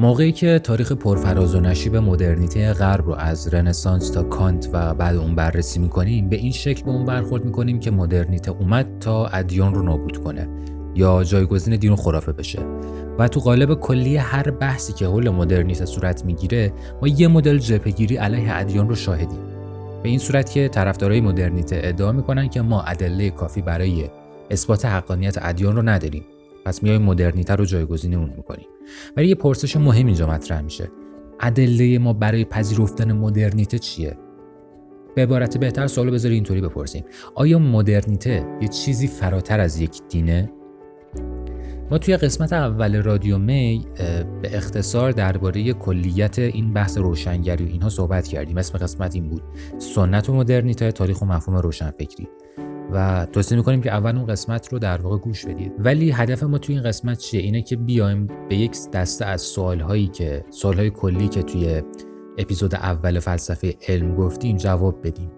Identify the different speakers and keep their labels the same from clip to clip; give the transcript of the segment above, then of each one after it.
Speaker 1: موقعی که تاریخ پرفراز و نشیب مدرنیته غرب رو از رنسانس تا کانت و بعد اون بررسی می‌کنیم به این شکل به اون برخورد می‌کنیم که مدرنیته اومد تا ادیان رو نابود کنه یا جایگزین دین و خرافه بشه. و تو قالب کلی هر بحثی که حول مدرنیته صورت می‌گیره ما یه مدل جبهگیری علیه ادیان رو شاهدیم. به این صورت که طرفدارای مدرنیته ادعا می‌کنن که ما ادله کافی برای اثبات حقانیت ادیان رو نداریم. پس میایم مدرنیته رو جایگزین اون می‌کنیم ولی یه پرسش مهم اینجا مطرح میشه. ادله ما برای پذیرفتن مدرنیته چیه؟ به عبارت بهتر سوالو بذاری اینطوری بپرسیم. آیا مدرنیته یه چیزی فراتر از یک دینه؟ ما توی قسمت اول رادیو می به اختصار درباره کلیت این بحث روشنگری و اینها صحبت کردیم. اسم قسمت این بود. سنت و مدرنیته تاریخ و مفهوم روشنفکری. و توصیه می‌کنیم که اول اون قسمت رو در واقع گوش بدید. ولی هدف ما توی این قسمت چیه؟ اینه که بیایم به یک دسته از سوال هایی که سوال های کلی که توی اپیزود اول فلسفه علم گفتیم جواب بدیم.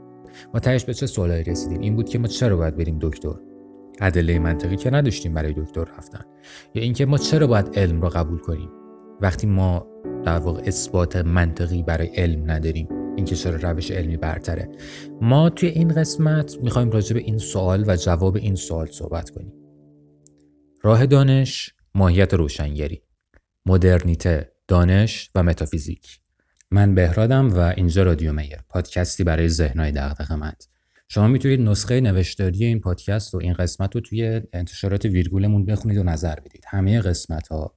Speaker 1: ما تهش به چه سوالایی رسیدیم؟ این بود که ما چرا باید بریم دکتر؟ ادله منطقی که نداشتیم برای دکتر رفتن. یا اینکه ما چرا باید علم را قبول کنیم؟ وقتی ما در واقع اثبات منطقی برای علم نداریم. اینکه چرا روش علمی برتره. ما توی این قسمت می‌خوایم راجع به این سوال و جواب این سوال صحبت کنیم. راه دانش ماهیت روشنگری. مدرنیته دانش و متافیزیک. من بهرادم و اینجا رادیو میر پادکستی برای ذهنهای دغدغه‌مند. شما می‌تونید نسخه نوشتاری این پادکست و این قسمت رو توی انتشارات ویرگولمون بخونید و نظر بدید. همه قسمت ها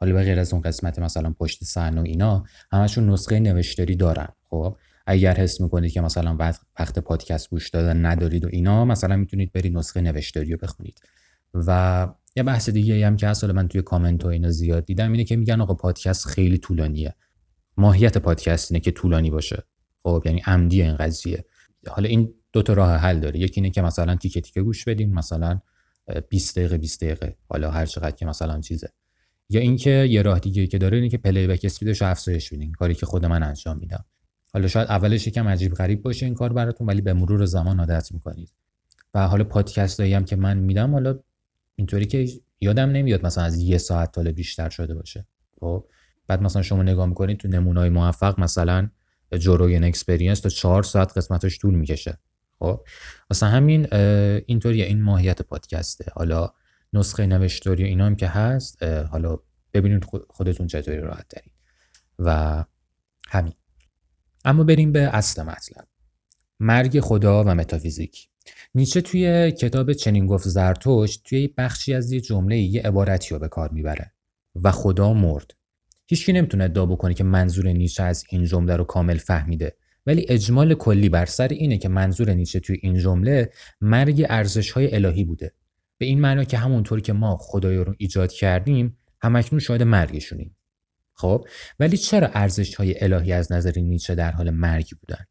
Speaker 1: حالا به غیر از اون قسمت مثلا پشت صحنه و اینا همشون نسخه نوشتاری دارن. خب اگر حس می‌کنید که مثلا وقت پادکست گوش دادن ندارید و اینا مثلا می‌تونید برید نسخه نوشتاری رو بخونید. و یه بحث دیگه هم که اصلا من توی کامنت و اینا زیاد دیدم اینه که میگن آقا پادکست خیلی طولانیه. ماهیت پادکست اینه که طولانی باشه. خب یعنی عمدی این قضیه. حالا این دو تا راه حل داره. یکی اینه که مثلا تیکه تیکه گوش بدین مثلا 20 دقیقه 20 دقیقه. حالا هر چقدر که مثلا چیزه. یا اینکه یه راه دیگه که داره اینه که playback speed ش افزایش بدین کاری که خود من انجام میدم. حالا شاید اولش یکم عجیب غریب باشه این کار براتون ولی به مرور زمان عادت می‌کنید. و حالا پادکست هم که من میدم حالا اینطوری که یادم نمیاد مثلا از یه ساعت تا بیشتر شده باشه. خب بعد مثلا شما نگاه می‌کنید تو نمونای موفق مثلا Joe Rogan Experience تا چهار ساعت قسمتش طول می‌کشه. خب مثلا همین اینطوری این ماهیت پادکسته. حالا نسخه نوشتاری و اینا هم که هست حالا ببینید خودتون چطوری راحت دارید و همین. اما بریم به اصل مطلب. مرگ خدا و متافیزیک. نیچه توی کتاب چنین گفت زرتوش توی بخشی از یه جمله یه عبارتی رو به کار می‌بره. و خدا مرد. هیچکی نمی‌تونه ادعا بکنه که منظور نیچه از این جمله رو کامل فهمیده. ولی اجمال کلی بر سر اینه که منظور نیچه توی این جمله مرگ ارزش های الهی بوده. به این معنا که همونطور که ما خدایا رو ایجاد کردیم همکنون شاهد مرگشونیم. خب؟ ولی چرا ارزش های الهی از نظر نیچه در حال مرگ بودن؟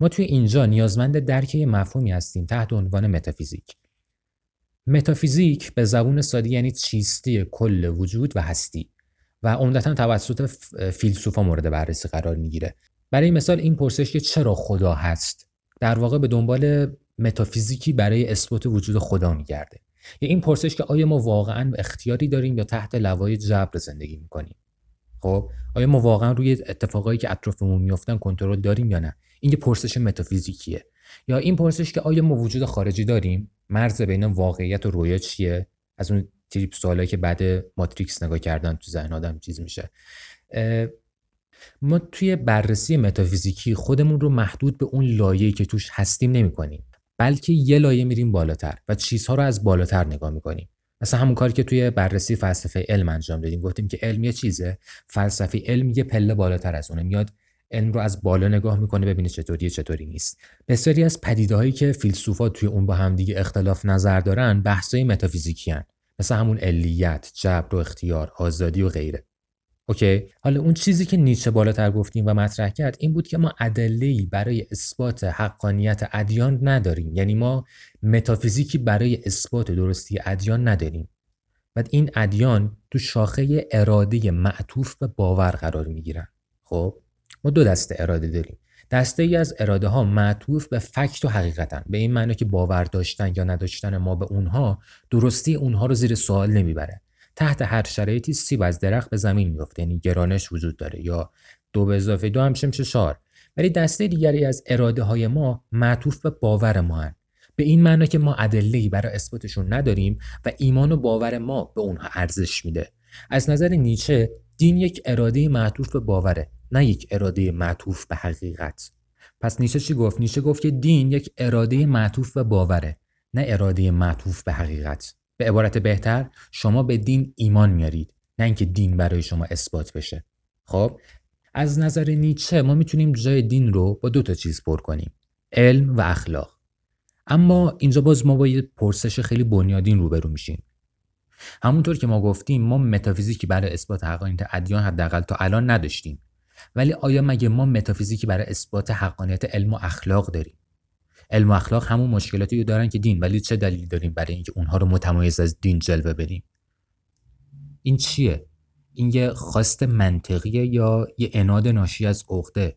Speaker 1: ما توی اینجا نیازمند درک مفهومی هستیم تحت عنوان متافیزیک. متافیزیک به زبون ساده یعنی چیستی کل وجود و هستی و عمدتا توسط فیلسوفا مورد بررسی قرار می‌گیره. برای مثال این پرسش که چرا خدا هست در واقع به دنبال متافیزیکی برای اثبات وجود خدا میگرده. یا این پرسش که آیا ما واقعا اختیاری داریم یا تحت لوای جبر زندگی می‌کنیم؟ خب آیا ما واقعا روی اتفاقایی که اطرافمون میافتن کنترل داریم یا نه؟ این یه پرسش متافیزیکیه. یا این پرسش که آیا ما وجود خارجی داریم؟ مرز بین واقعیت و رویا چیه؟ از اون تریپ سوالایی که بعد ماتریکس نگاه کردن تو ذهن آدم چیز میشه. ما توی بررسی متافیزیکی خودمون رو محدود به اون لایه‌ای که توش هستیم نمی‌کنیم. بلکه یه لایه میریم بالاتر و چیزها رو از بالاتر نگاه می‌کنیم. مثلا همون کاری که توی بررسی فلسفه علم انجام دادیم. گفتیم که علم یه چیزه فلسفه علم یه پله بالاتر از اونه. میاد علم رو از بالا نگاه می‌کنه ببینه چطوری چطوری نیست. بسیاری از پدیده هایی که فیلسوفا توی اون با همدیگه اختلاف نظر دارن بحثای متافیزیکی هن. مثل همون علیت جبر و اختیار آزادی و غیره. اوکی؟ حالا اون چیزی که نیچه بالاتر گفتیم و مطرح کرد این بود که ما ادله برای اثبات حقانیت ادیان نداریم. یعنی ما متافیزیکی برای اثبات درستی ادیان نداریم. و این ادیان تو شاخه اراده معطوف به باور قرار می‌گیرن. خب؟ ما دو دسته اراده داریم. دسته ای از اراده ها معطوف به فکت و حقیقتن. به این معنی که باور داشتن یا نداشتن ما به اونها درستی اونها رو زیر سوال نمی‌بره. تحت هر شرایطی سیب از درخت به زمین میفته یعنی گرانش وجود داره یا دو به اضافه دو هم میشه چهار ولی دسته دیگری از اراده های ما معطوف به باور ما هن. به این معنا که ما ادله برای اثباتشون نداریم و ایمان و باور ما به اونها ارزش میده. از نظر نیچه دین یک اراده معطوف به باوره نه یک اراده معطوف به حقیقت. پس نیچه چی گفت؟ نیچه گفت که دین یک اراده معطوف به باوره نه اراده معطوف به حقیقت. به عبارت بهتر شما به دین ایمان میارید نه اینکه دین برای شما اثبات بشه. خب از نظر نیچه ما می‌تونیم جای دین رو با دو تا چیز پر کنیم علم و اخلاق. اما اینجا باز ما با یه پرسش خیلی بنیادین روبرو میشیم. همونطور که ما گفتیم ما متافیزیکی برای اثبات حقانیت ادیان حداقل تا الان نداشتیم. ولی آیا مگه ما متافیزیکی برای اثبات حقانیت علم و اخلاق داریم؟ علم و اخلاق همون مشکلاتی رو دارن که دین ولی چه دلیلی داریم برای اینکه اونها رو متمایز از دین جلوه بدیم این چیه؟ این یه خواست منطقیه یا یه اناد ناشی از عقده؟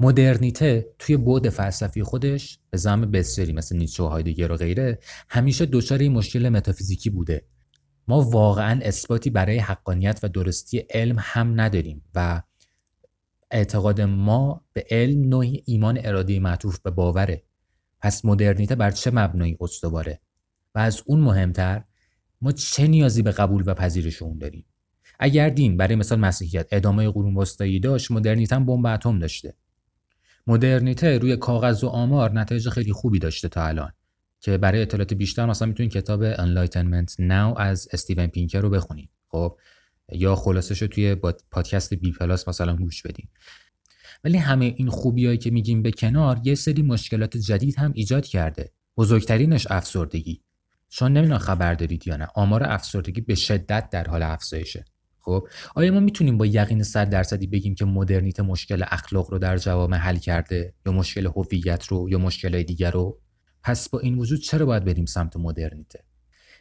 Speaker 1: مدرنیته توی بعد فلسفی خودش به زم بسری مثل نیچه و هایدگر و غیره همیشه دچار این مشکل متافیزیکی بوده. ما واقعا اثباتی برای حقانیت و درستی علم هم نداریم و اعتقاد ما به علم نوعی ایمان اراده معطوف به باوره. پس مدرنیته بر چه مبنایی استواره و از اون مهمتر ما چه نیازی به قبول و پذیرش اون داریم؟ اگر دین برای مثال مسیحیت ادامه قرون وسطایی داشت مدرنیته هم بمب اتم داشته. مدرنیته روی کاغذ و آمار نتایج خیلی خوبی داشته تا الان که برای اطلاعات بیشتر مثلا می‌تونید کتاب Enlightenment Now از استیون پینکر رو بخونید. خب؟ یا خلاصش رو توی پادکست بی پلاس مثلا گوش بدین. ولی همه این خوبیایی که میگیم به کنار یه سری مشکلات جدید هم ایجاد کرده. بزرگترینش افسردگی. چون نمی‌دونم خبر دارید یا نه. آمار افسردگی به شدت در حال افزایشه. خب؟ آیا ما می‌تونیم با یقین صد درصدی بگیم که مدرنیت مشکل اخلاق رو در جوامع حل کرده یا مشکل هویت رو یا مشکل دیگر رو؟ پس با این وجود چرا باید بریم سمت مدرنیته؟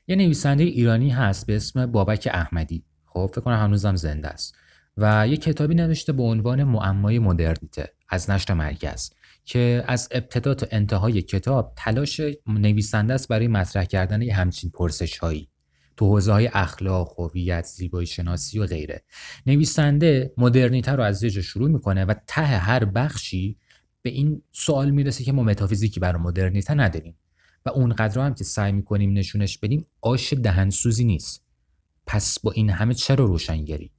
Speaker 1: یه نویسنده ایرانی هست به اسم بابک احمدی. خب فکر کنم هنوزم زنده است و یه کتابی نوشته به عنوان معمای مدرنیته از نشر مرکز که از ابتدا تا انتهای کتاب تلاش نویسنده است برای مطرح کردن یه همچین پرسش هایی تو حوزه های اخلاق، هویت، زیبایی شناسی و غیره. نویسنده مدرنیته رو از یه شروع می‌کنه و ته هر بخشی به این سوال می‌رسه که ما متافیزیکی برای مدرنیته نداریم و اونقدر هم که سعی می‌کنیم نشونش بدیم آش دهنسوزی نیست. پس با این همه چرا روشنگری؟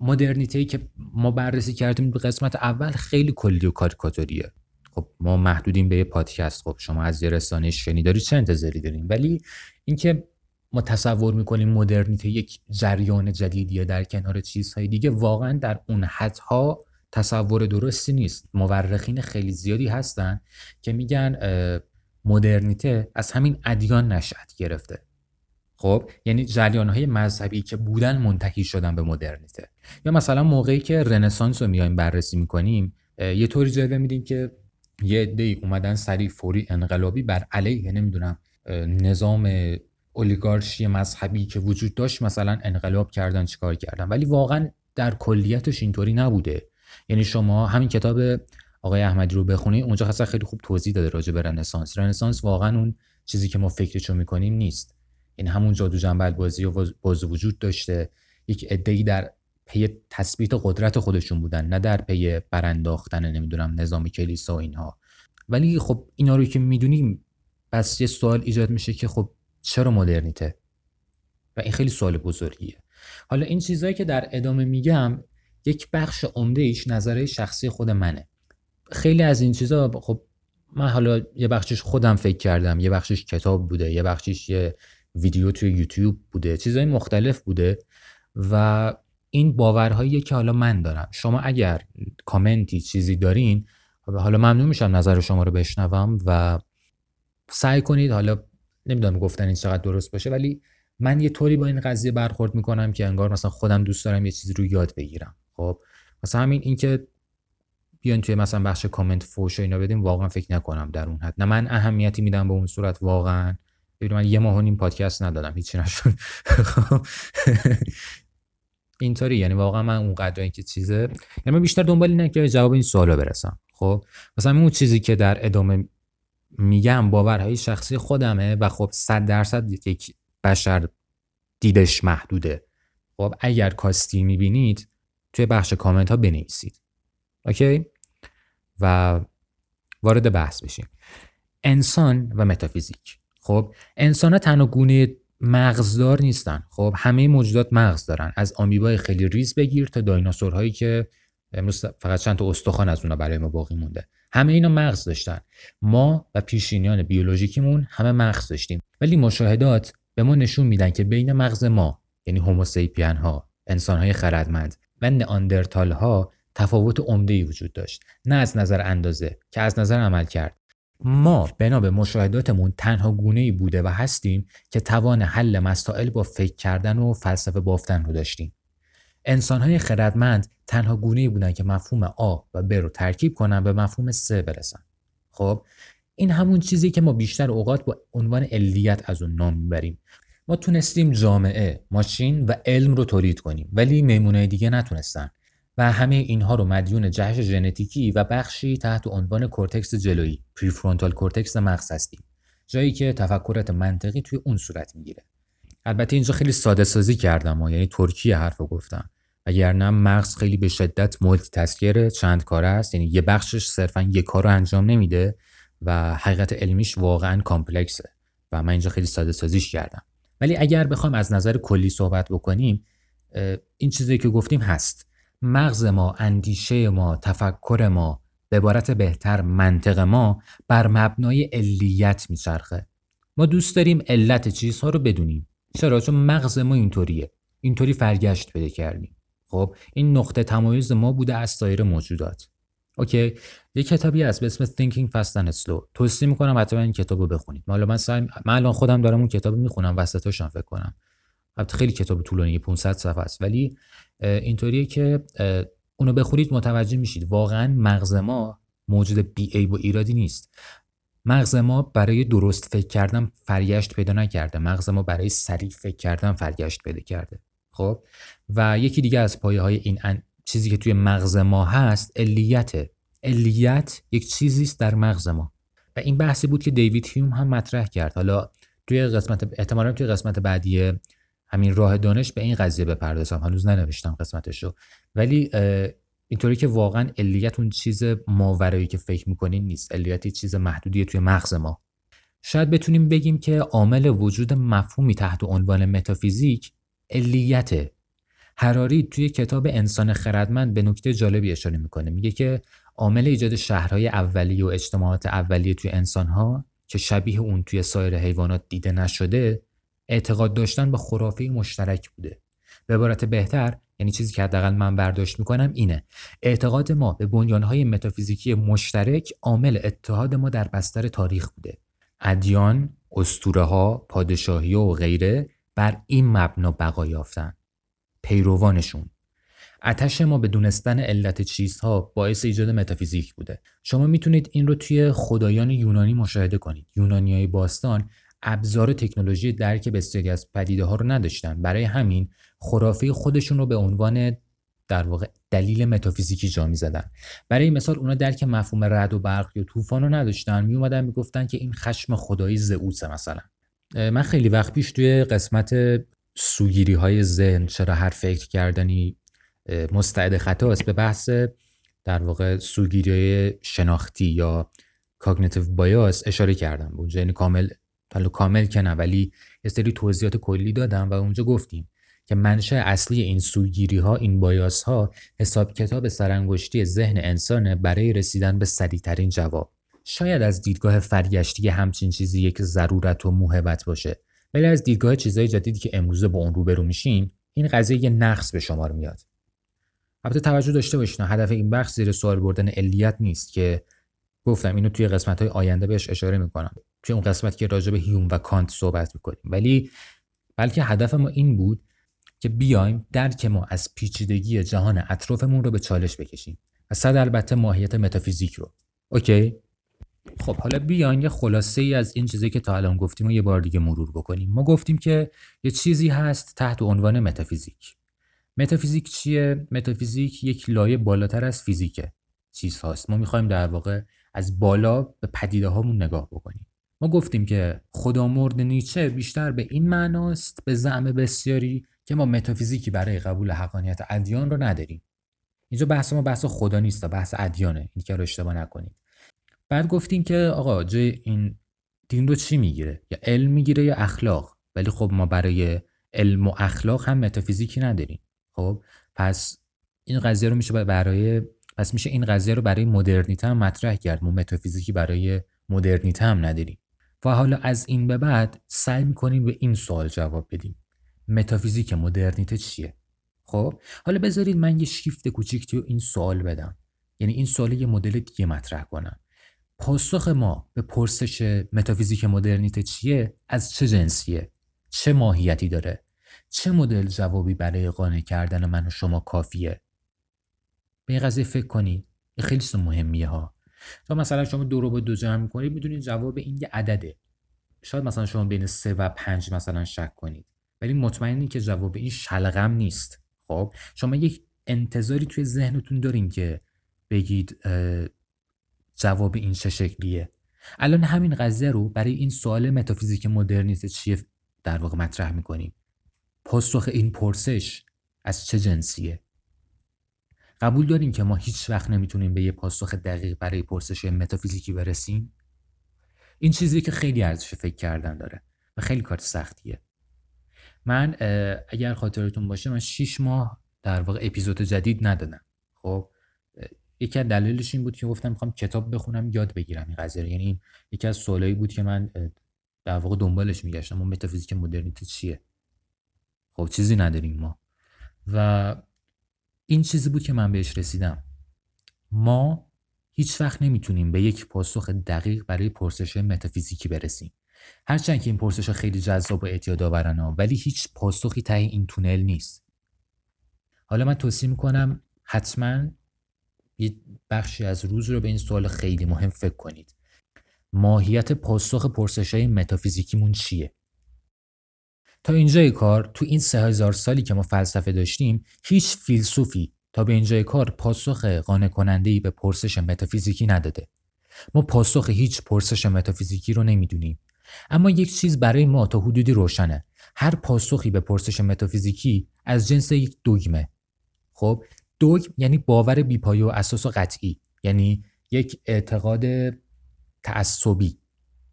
Speaker 1: مدرنیته که ما بررسی کردیم به قسمت اول خیلی کلی و کاریکاتوریه. خب ما محدودیم به یه پادکست. خب شما از یه رسانه شنیداری چه انتظاری داریم؟ ولی اینکه ما تصور می‌کنیم مدرنیته یک جریان جدیدیه در کنار چیزهای دیگه واقعا در اون حدها تصور درستی نیست. مورخین خیلی زیادی هستن که میگن مدرنیته از همین ادیان نشأت گرفته. خب یعنی جریان های مذهبی که بودن منتهی شدن به مدرنیته. یا مثلا موقعی که رنسانس رو میایم بررسی می‌کنیم یه طوری جلوه میدیم که یه عده اومدن سریع فوری انقلابی بر علیه نمی‌دونم نظام اولیگارشی مذهبی که وجود داشت مثلا انقلاب کردن چیکار کردن. ولی واقعا در کلیتش اینطوری نبوده. یعنی شما همین کتاب آقای احمدی رو بخونید اونجا خاصا خیلی خوب توضیح داده راجع به رنسانس. رنسانس واقعا اون چیزی که ما فکرشو می‌کنیم نیست. این همون جادو جنبل بازی و باز وجود داشته. یک عده‌ای در پی تثبیت قدرت خودشون بودن نه در پی برانداختن نمی‌دونم نظام کلیسا و اینها. ولی خب اینا رو که می‌دونیم بس یه سوال ایجاد میشه که خب چرا مدرنیته؟ و این خیلی سوال بزرگیه. حالا این چیزهایی که در ادامه میگم یک بخش عمده ایش نظره شخصی خود منه. خیلی از این چیزها خب من حالا یه بخشش خودم فکر کردم یه بخشش کتاب بوده یه بخشش یه ویدیو توی یوتیوب بوده چیزهای مختلف بوده و این باورهایی که حالا من دارم. شما اگر کامنتی چیزی دارین حالا ممنون میشم نظر شما رو بشنوم و سعی کنید حالا نمی‌دونم گفتن این چقدر درست باشه ولی من یه طوری با این قضیه برخورد می‌کنم که انگار مثلا خودم دوست دارم یه چیزی رو یاد بگیرم. خب؟ مثلا همین اینکه بیان توی مثلا بخش کامنت فوش اینا بدیم واقعا فکر نکنم در اون حد. نه من اهمیتی میدم به اون صورت واقعا. ببین من یه ماه و نیم پادکست ندادم هیچی نشد. خب. اینطوری یعنی واقعا من اون قدر اینکه چیزه یعنی من بیشتر دنبال اینه که جواب این سوالا برسم. خب مثلا اون چیزی که در ادامه میگم باورهای شخصی خودمه و خب صد درصد یک بشر دیدش محدوده. خب اگر کاستی می‌بینید توی بخش کامنت ها بنویسید. okay؟ و وارد بحث بشیم. انسان و متافیزیک. خب انسان ها تنها گونه مغزدار نیستن. خب همه موجودات مغز دارن. از آمیبای خیلی ریز بگیر تا دایناسورهایی که امروز فقط چند تا استخوان از اونا برای ما باقی مونده. همه اینا مغز داشتن. ما و پیشینیان بیولوژیکیمون همه مغز داشتیم. ولی مشاهدات به ما نشون میدن که بین مغز ما یعنی هوموسیپین ها انسان های خردمند و نئاندرتال ها تفاوت عمده وجود داشت. نه از نظر اندازه که از نظر عمل کرد ما بنا به مشاهداتمون تنها گونه ای بوده و هستیم که توان حل مسائل با فکر کردن و فلسفه بافتن رو داشتیم. های خردمند تنها گونه ای بودن که مفهوم آ و ب رو ترکیب کنن به مفهوم سه برسن. خب این همون چیزی که ما بیشتر اوقات با عنوان علیت از اون نام می‌بریم. ما تونستیم جامعه، ماشین و علم رو تولید کنیم ولی میمون‌های دیگه نتونستن. و همه اینها رو مدیون جهش ژنتیکی و بخشی تحت عنوان کورتکس جلویی prefrontal cortex مغز هستیم. جایی که تفکرات منطقی توی اون صورت می‌گیره. البته اینجا خیلی ساده سازی کردم و یعنی ترکیه حرف رو گفتم. نه مغز خیلی به شدت مولتی تسکیره چند کاره است. یعنی یه بخشش صرفا یه کار رو انجام نمیده و حقیقت علمیش واقعا کامپلکسه. و من اینجا خیلی ساده سازیش کردم. ولی اگر بخوام از نظر کلی صحبت بکنیم این چیزی که گفتیم هست. مغز ما اندیشه ما تفکر ما به عبارت بهتر منطق ما بر مبنای علیت میچرخه. ما دوست داریم علت چیزها رو بدونیم. چرا؟ چون مغز ما اینطوریه. اینطوری فرگشت بده کردیم. خب این نقطه تمایز ما بوده از سایر موجودات. اوکی یه کتابی هست به اسم Thinking Fast and Slow. توصیه می‌کنم حتما این کتاب رو بخونید. حالا من من الان خودم دارم اون کتاب می‌خونم وسطاشم فکر کنم. البته خیلی کتاب طولانی 500 صفحه است. ولی اینطوریه که اونو بخونید متوجه میشید. واقعا مغز ما موجود بی ای و ایرادی نیست. مغز ما برای درست فکر کردن فرگشت پیدا نکرده. مغز ما برای سریع فکر کردن فرگشت پیدا کرده. خب؟ و یکی دیگه از پایه های این چیزی که توی مغز ما هست علیت. علیت یک چیزی است در مغز ما. و این بحثی بود که دیوید هیوم هم مطرح کرد. حالا توی قسمت احتمالا توی قسمت بعدی همین راه دانش به این قضیه بپردازم. هنوز ننوشتم قسمتش رو ولی اینطوری که واقعا علیت اون چیز ماورایی که فکر می‌کنین نیست. علیت چیز محدودی توی مغز ما. شاید بتونیم بگیم که عامل وجود مفهومی تحت عنوان متافیزیک علیته هراری توی کتاب انسان خردمند به نکته جالبی اشاره می‌کنه. میگه که عامل ایجاد شهرهای اولیه و اجتماعات اولیه توی انسانها که شبیه اون توی سایر حیوانات دیده نشده اعتقاد داشتن به خرافه مشترک بوده. به عبارت بهتر یعنی چیزی که حداقل من برداشت می‌کنم اینه. اعتقاد ما به بنیانهای متافیزیکی مشترک عامل اتحاد ما در بستر تاریخ بوده. ادیان اسطوره ها پادشاهی و غیره بر این مبنا بقا یافتن. پیروانشون. اتش ما به دونستن علت چیزها باعث ایجاد متافیزیک بوده. شما می‌تونید این رو توی خدایان یونانی مشاهده کنید. یونانی های باستان ابزار تکنولوژی درک بسیاری از پدیده ها رو نداشتن. برای همین خرافه خودشون رو به عنوان در واقع دلیل متافیزیکی جا می زدن برای مثال اونا درک مفهوم رد و برق یا طوفان رو نداشتن. می اومدن می‌گفتن که این خشم خدایی زئوس مثلا. من خیلی وقت پیش توی قسمت سوگیری های ذهن چرا هر فکر کردنی مستعد خطا است به بحث در واقع سوگیری شناختی یا کاگنیتیو بایاس اشاره کردم. اونجا یعنی کامل حالا کامل که نه ولی یه سری توضیحات کلی دادم و اونجا گفتیم که منشأ اصلی این سوگیری ها این بایاس ها حساب کتاب سرانگشتی ذهن انسانه برای رسیدن به سریعترین جواب. شاید از دیدگاه فرگشتی همچین چیزی یک ضرورت و موهبت باشه ولی از دیدگاه چیزهای جدیدی که امروزه با اون روبرو میشین این قضیه یه نقص به شمار میاد. البته توجه داشته باشین هدف این بخش زیر سوال بردن علیت نیست که گفتم اینو توی قسمت های آینده بهش اشاره می‌کنم. توی اون قسمت که راجع به هیوم و کانت صحبت می‌کنیم. ولی بلکه هدف ما این بود که بیایم درک ما از پیچیدگی جهان اطرافمون رو به چالش بکشیم و صد البته ماهیت متافیزیک رو. OK؟ خب حالا بیاین یه خلاصه ای از این چیزی که تا الان گفتیم و یه بار دیگه مرور بکنیم. ما گفتیم که یه چیزی هست تحت عنوان متافیزیک. متافیزیک چیه؟ متافیزیک یک لایه بالاتر از فیزیکه. چیز هاست. ما می‌خوایم در واقع از بالا به پدیده هامون نگاه بکنیم. ما گفتیم که خدا مرد نیچه بیشتر به این معناست به زعم بسیاری که ما متافیزیکی برای قبول حقانیت ادیان رو نداریم. اینجا بحث ما بحث خدا نیست بحث ادیانه. این که رو اشتباه نکنید. بعد گفتیم که آقا جای این دین رو چی می‌گیره؟ یا علم می‌گیره یا اخلاق؟ ولی خب ما برای علم و اخلاق هم متافیزیکی نداریم. خب پس این قضیه رو میشه برای پس میشه این قضیه رو برای مدرنیته هم مطرح کرد. ما متافیزیکی برای مدرنیته هم نداریم. و حالا از این به بعد سعی می‌کنیم به این سوال جواب بدیم. متافیزیک مدرنیته چیه؟ خب حالا بذارید من یه شیفت کوچیک تو این سوال بدم. یعنی این سوال یه مدل دیگه مطرح کنم. پاسخ ما به پرسش متافیزیک مدرنیته چیه؟ از چه جنسیه؟ چه ماهیتی داره؟ چه مدل جوابی برای قانع کردن من و شما کافیه؟ به این قضیه فکر کنید. خیلی مهمیه ها. تا مثلا شما دو رو با دو جمع می‌کنید می‌دونید جواب این یه عدده. شاید مثلا شما بین سه و پنج مثلا شک کنید. ولی مطمئنی که جواب این شلغم نیست. خب؟ شما یک انتظاری توی ذهنتون دارین که بگید جواب این چه شکلیه. الان همین قضیه رو برای این سوال متافیزیک مدرنیته چیه در واقع مطرح می‌کنیم. پاسخ این پرسش از چه جنسیه؟ قبول داریم که ما هیچ وقت نمی‌تونیم به یه پاسخ دقیق برای پرسش متافیزیکی برسیم؟ این چیزی که خیلی ارزش فکر کردن داره و خیلی کار سختیه. من اگر خاطرتون باشه من 6 ماه در واقع اپیزود جدید ندادم. خب یکی از دلایلش این بود که گفتم می‌خوام کتاب بخونم یاد بگیرم این قضیه یعنی این یکی از سوالایی بود که من در واقع دنبالش میگشتم. اون متافیزیک مدرنیته چیه؟ خب چیزی نداریم ما. و این چیزی بود که من بهش رسیدم. ما هیچ وقت نمی‌تونیم به یک پاسخ دقیق برای پرسش متافیزیکی برسیم. هرچند که این پرسش خیلی جذاب و اعتیاد آورن ولی هیچ پاسخی ته این تونل نیست. حالا من توصیه می‌کنم حتما یه بخشی از روز رو به این سوال خیلی مهم فکر کنید. ماهیت پاسخ پرسش های متافیزیکیمون چیه؟ تا اینجای کار تو این سه هزار سالی که ما فلسفه داشتیم هیچ فیلسوفی تا به اینجای کار پاسخ قانع کننده ای به پرسش متافیزیکی نداده. ما پاسخ هیچ پرسش متافیزیکی رو نمی‌دونیم. اما یک چیز برای ما تا حدودی روشنه. هر پاسخی به پرسش متافیزیکی از جنس یک دوگمه. خب دوگم یعنی باور بیپایه و اساس و قطعی. یعنی یک اعتقاد تعصبی.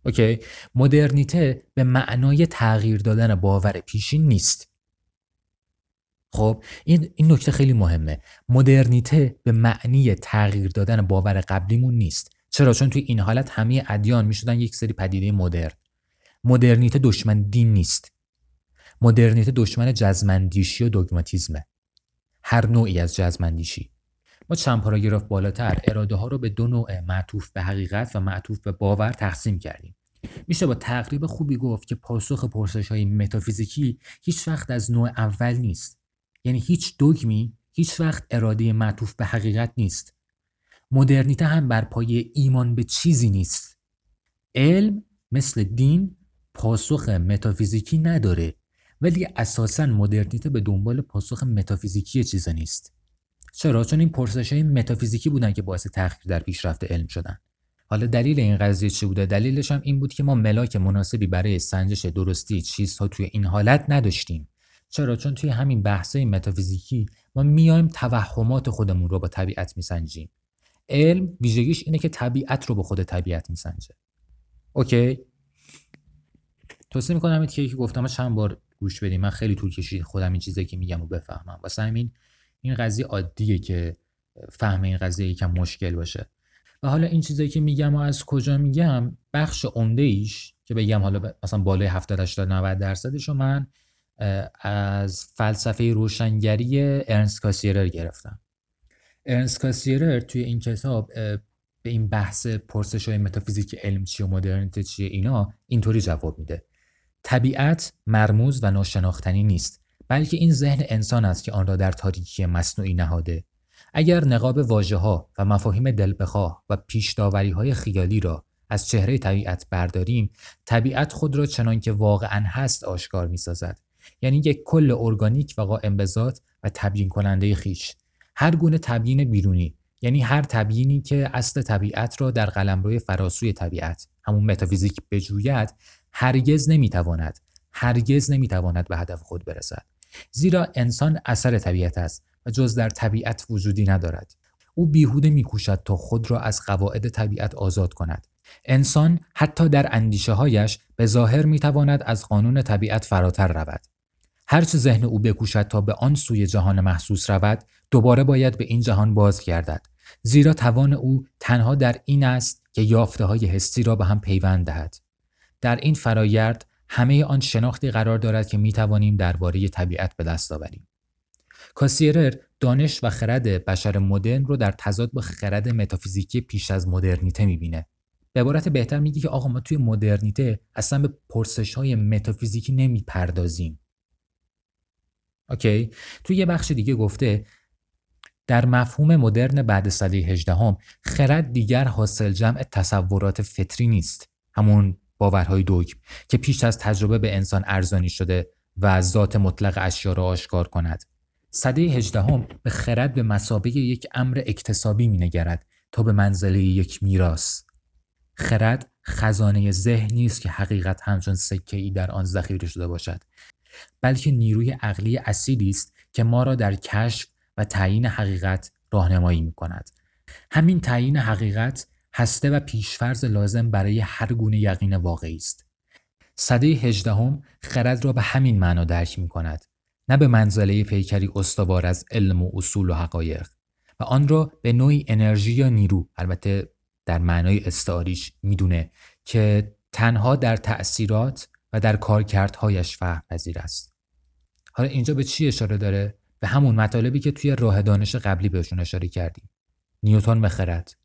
Speaker 1: اوکی؟ مدرنیته به معنای تغییر دادن باور پیشین نیست. خب این این نکته خیلی مهمه. مدرنیته به معنی تغییر دادن باور قبلیمون نیست. چرا؟ چون توی این حالت همه ادیان می‌شدن یک سری پدیده مدرن. مدرنیته دشمن دین نیست. مدرنیته دشمن جزمندیشی و دوگماتیزمه هر نوعی از جزمندیشی. ما چند پاراگراف بالاتر اراده ها رو به دو نوع معطوف به حقیقت و معطوف به باور تقسیم کردیم. میشه با تقریب خوبی گفت که پاسخ پرسش های متافیزیکی هیچ وقت از نوع اول نیست. یعنی هیچ دوگمی هیچ وقت اراده معطوف به حقیقت نیست. مدرنیته هم بر پایه ایمان به چیزی نیست. علم مثل دین پاسخ متافیزیکی نداره ولی اساسا مدرنیته به دنبال پاسخ متافیزیکی چیزی نیست. چرا؟ چون این پرسش های متافیزیکی بودن که باعث تأخیر در پیشرفت علم شدن. حالا دلیل این قضیه چی بوده؟ دلیلش هم این بود که ما ملاک مناسبی برای سنجش درستی چیزها توی این حالت نداشتیم. چرا؟ چون توی همین بحثه متافیزیکی ما میایم توهمات خودمون رو با طبیعت میسنجیم. علم ویژگیش اینه که طبیعت رو به خود طبیعت میسنجه. اوکی؟ توصیه می‌کنم که که گفتم چند بار گوش بدیم من خیلی طول کشید خودم این چیزی که میگم و بفهمم. واسه همین این قضیه عادیه که فهم این قضیه یکم مشکل باشه. و حالا این چیزایی که میگم و از کجا میگم بخش عمده ایش که بگم حالا مثلا بالای 70 80 90 درصدش رو من از فلسفه روشنگری ارنست کاسیرر گرفتم. ارنست کاسیرر توی این کتاب به این بحث پرسش های متافیزیک علم چیه و مدرنیته چیه اینا اینطوری جواب میده. طبیعت مرموز و ناشناختنی نیست. بلکه این ذهن انسان است که آن را در تاریکی مصنوعی نهاده. اگر نقاب واژه ها و مفاهیم دلبخواه و پیش های خیالی را از چهره طبیعت برداریم طبیعت خود را چنان که واقعا هست آشکار می سازد یعنی یک کل ارگانیک و قائم به و تبیین کننده خیش. هر گونه تبیین بیرونی یعنی هر تبیینی که اصل طبیعت را در قلمروی فراسوی طبیعت همون متافیزیک بجوید هرگز نمی‌تواند هرگز نمی‌تواند به هدف خود برسد. زیرا انسان اثر طبیعت است و جز در طبیعت وجودی ندارد. او بیهوده میکوشد تا خود را از قواعد طبیعت آزاد کند. انسان حتی در اندیشه هایش به ظاهر می‌تواند از قانون طبیعت فراتر رود. هرچه ذهن او بکوشد تا به آن سوی جهان محسوس رود دوباره باید به این جهان بازگردد. زیرا توان او تنها در این است که یافته های حسی را به هم پیوند دهد. در این فرایرد همه آن شناختی قرار دارد که می توانیم درباره طبیعت به دست آوریم. کاسیرر دانش و خرد بشر مدرن رو در تضاد با خرد متافیزیکی پیش از مدرنیته می‌بینه. به عبارت بهتر میگه که آقا ما توی مدرنیته اصلا به پرسش های متافیزیکی نمی‌پردازیم. اوکی؟ توی یه بخش دیگه گفته در مفهوم مدرن بعد سده 18 هم خرد دیگر حاصل جمع تصورات فطری نیست. همون باورهای دوگم که پیش از تجربه به انسان ارزانی شده و ذات مطلق اشیا را آشکار کند سده 18 هم به خرد به مسابقه یک امر اکتسابی مینگرد تا به منزله یک میراث خرد خزانه ذهنی است که حقیقت همچون سکه ای در آن ذخیره شده باشد بلکه نیروی عقلی اصیلی است که ما را در کشف و تعیین حقیقت راهنمایی می کند. همین تعیین حقیقت هسته و پیشفرز لازم برای هر گونه یقین واقعی است. صده هجدهم خرد را به همین معنا درک می کند. نه به منزله پیکری استوار از علم و اصول و حقایق و آن را به نوعی انرژی یا نیرو البته در معنای استعاریش می‌دونه که تنها در تأثیرات و در کارکردهایش فهم پذیر است. حالا اینجا به چی اشاره داره؟ به همون مطالبی که توی راه دانش قبلی بهشون اشاره کردیم. نیوتن به خرد.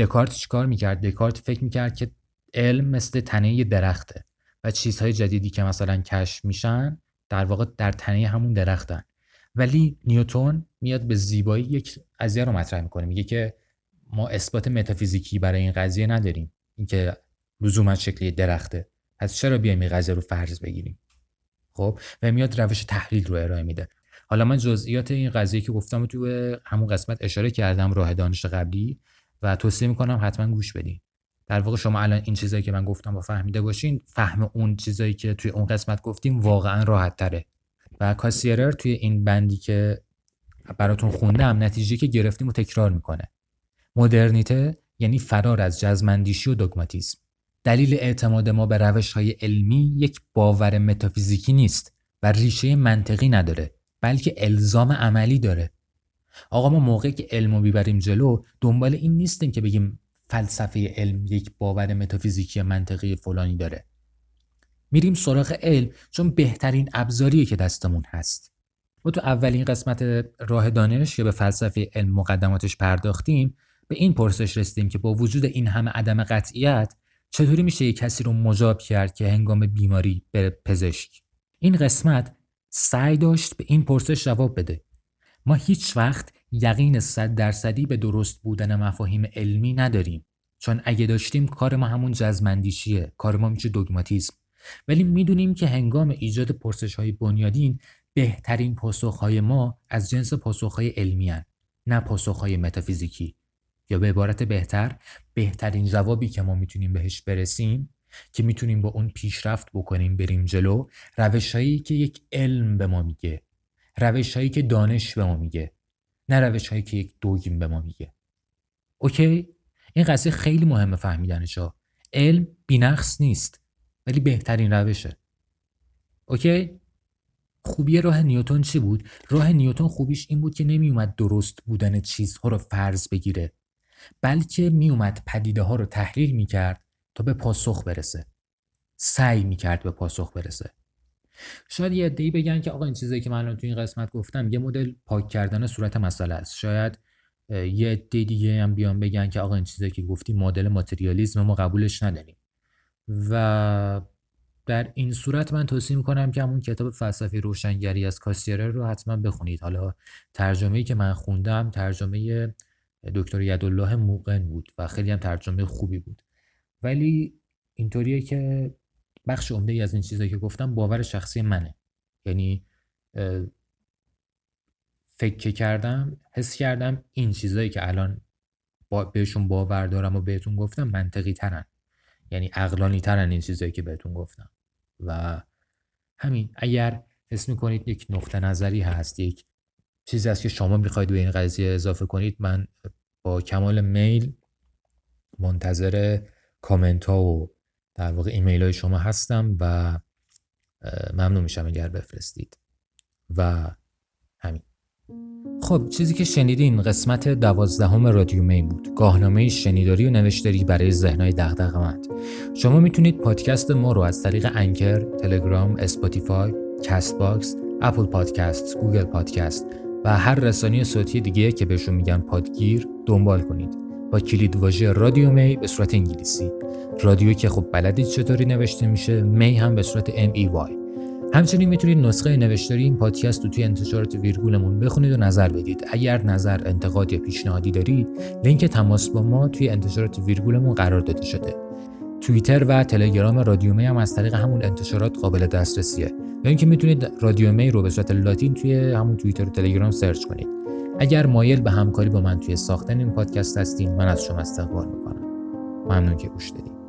Speaker 1: دکارت چیکار می‌کرد؟ دکارت فکر می‌کرد که علم مثل تنه درخته و چیزهای جدیدی که مثلا کشف میشن در واقع در تنه همون درختن. ولی نیوتن میاد به زیبایی یک قضیه رو مطرح می‌کنه. میگه که ما اثبات متافیزیکی برای این قضیه نداریم. اینکه لزوما شکلی درخته. پس چرا بیایم این قضیه رو فرض بگیریم؟ خب؟ و میاد روش تحلیل رو ارائه میده. حالا من جزئیات این قضیه که گفتم تو همون قسمت اشاره کردم راه دانش قبلی. و توصیه می‌کنم حتما گوش بدین. در واقع شما الان این چیزایی که من گفتم با فهمیده باشین فهم اون چیزایی که توی اون قسمت گفتیم واقعا راحت تره و کاسیرر توی این بندی که براتون خوندم نتیجه که گرفتیم و تکرار می‌کنه. مدرنیته یعنی فرار از جزمندیشی و دگماتیسم. دلیل اعتماد ما به روش های علمی یک باور متافیزیکی نیست و ریشه منطقی نداره بلکه الزام عملی داره. آقا ما موقعی که علم رو بیبریم جلو دنبال این نیستیم که بگیم فلسفه علم یک باور متافیزیکی منطقی فلانی داره. میریم سراغ علم چون بهترین ابزاریه که دستمون هست. ما تو اولین قسمت راه دانش یا به فلسفه علم مقدماتش پرداختیم به این پرسش رسیدیم که با وجود این همه عدم قطعیت چطوری میشه یک کسی رو مجاب کرد که هنگام بیماری بره پزشک؟ این قسمت سعی داشت به این پرسش جواب بده. ما هیچ وقت یقین صد درصدی به درست بودن مفاهیم علمی نداریم. چون اگه داشتیم کار ما همون جزمندیشیه کار ما میشه دوگماتیسم. ولی می‌دونیم که هنگام ایجاد پرسش های بنیادین بهترین پاسخ های ما از جنس پاسخ های علمی هن. نه پاسخ های متافیزیکی. یا به عبارت بهتر بهترین جوابی که ما می‌تونیم بهش برسیم که می‌تونیم با اون پیشرفت بکنیم بریم جلو روشهایی که یک علم به ما میگه. روشهایی که دانش به ما میگه نه روشهایی که یک دوگیم به ما میگه. اوکی؟ این قضیه خیلی مهمه فهمیدنش ها علم بینقص نیست ولی بهترین روشه. اوکی؟ خوبی راه نیوتن چی بود؟ راه نیوتن خوبیش این بود که نمیومد درست بودن چیزها رو فرض بگیره بلکه میومد پدیده ها رو تحلیل می‌کرد تا به پاسخ برسه. سعی می‌کرد به پاسخ برسه. شاید یه عده‌ای بگن که آقا این چیزایی که من الان تو این قسمت گفتم یه مدل پاک کردن صورت مسئله است. شاید یه عده دیگه هم بیان بگن که آقا این چیزایی که گفتی مدل ماتریالیسم ما قبولش نداریم. و در این صورت من توصیه می‌کنم که همون کتاب فلسفه روشنگری از کاستیرر رو حتما بخونید. حالا ترجمه‌ای که من خوندم ترجمه دکتر یدالله موقن بود و خیلی هم ترجمه خوبی بود. ولی اینطوریه که بخش عمده ای از این چیزایی که گفتم باور شخصی منه. یعنی فکر کردم حس کردم این چیزایی که الان با بهشون باور دارم و بهتون گفتم منطقی ترن. یعنی عقلانی ترن این چیزایی که بهتون گفتم. و همین اگر حس می‌کنید یک نقطه نظری هست یک چیزی است که شما می‌خواید به این قضیه اضافه کنید من با کمال میل منتظر کامنت ها و در واقع ایمیل های شما هستم و ممنون میشم اگر بفرستید. و همین. خب چیزی که شنیدین قسمت دوازدهم رادیو می بود. گاهنامه شنیداری و نوشتاری برای ذهنهای دغدغه‌مند. شما می‌تونید پادکست ما رو از طریق انکر، تلگرام، اسپاتیفای، کست باکس، اپل پادکست، گوگل پادکست و هر رسانی صوتی دیگه که بهشون میگن پادگیر دنبال کنید. با کلید واژه رادیو می به صورت انگلیسی. رادیو که خب بلدید چطوری نوشته میشه می هم به صورت M E Y. همچنین می‌تونید نسخه نوشتاری این پادکست رو توی انتشارات ویرگولمون بخونید و نظر بدید. اگر نظر انتقاد یا پیشنهادی دارید لینک تماس با ما توی انتشارات ویرگولمون قرار داده شده. توییتر و تلگرام رادیو می هم از طریق همون انتشارات قابل دسترسیه. یا اینکه می‌تونید رادیو می رو به صورت لاتین توی همون توییتر و تلگرام سرچ کنید. اگر مایل به همکاری با من توی ساختن این پادکست هستین من از شما استقبال می‌کنم. ممنون که گوش دادید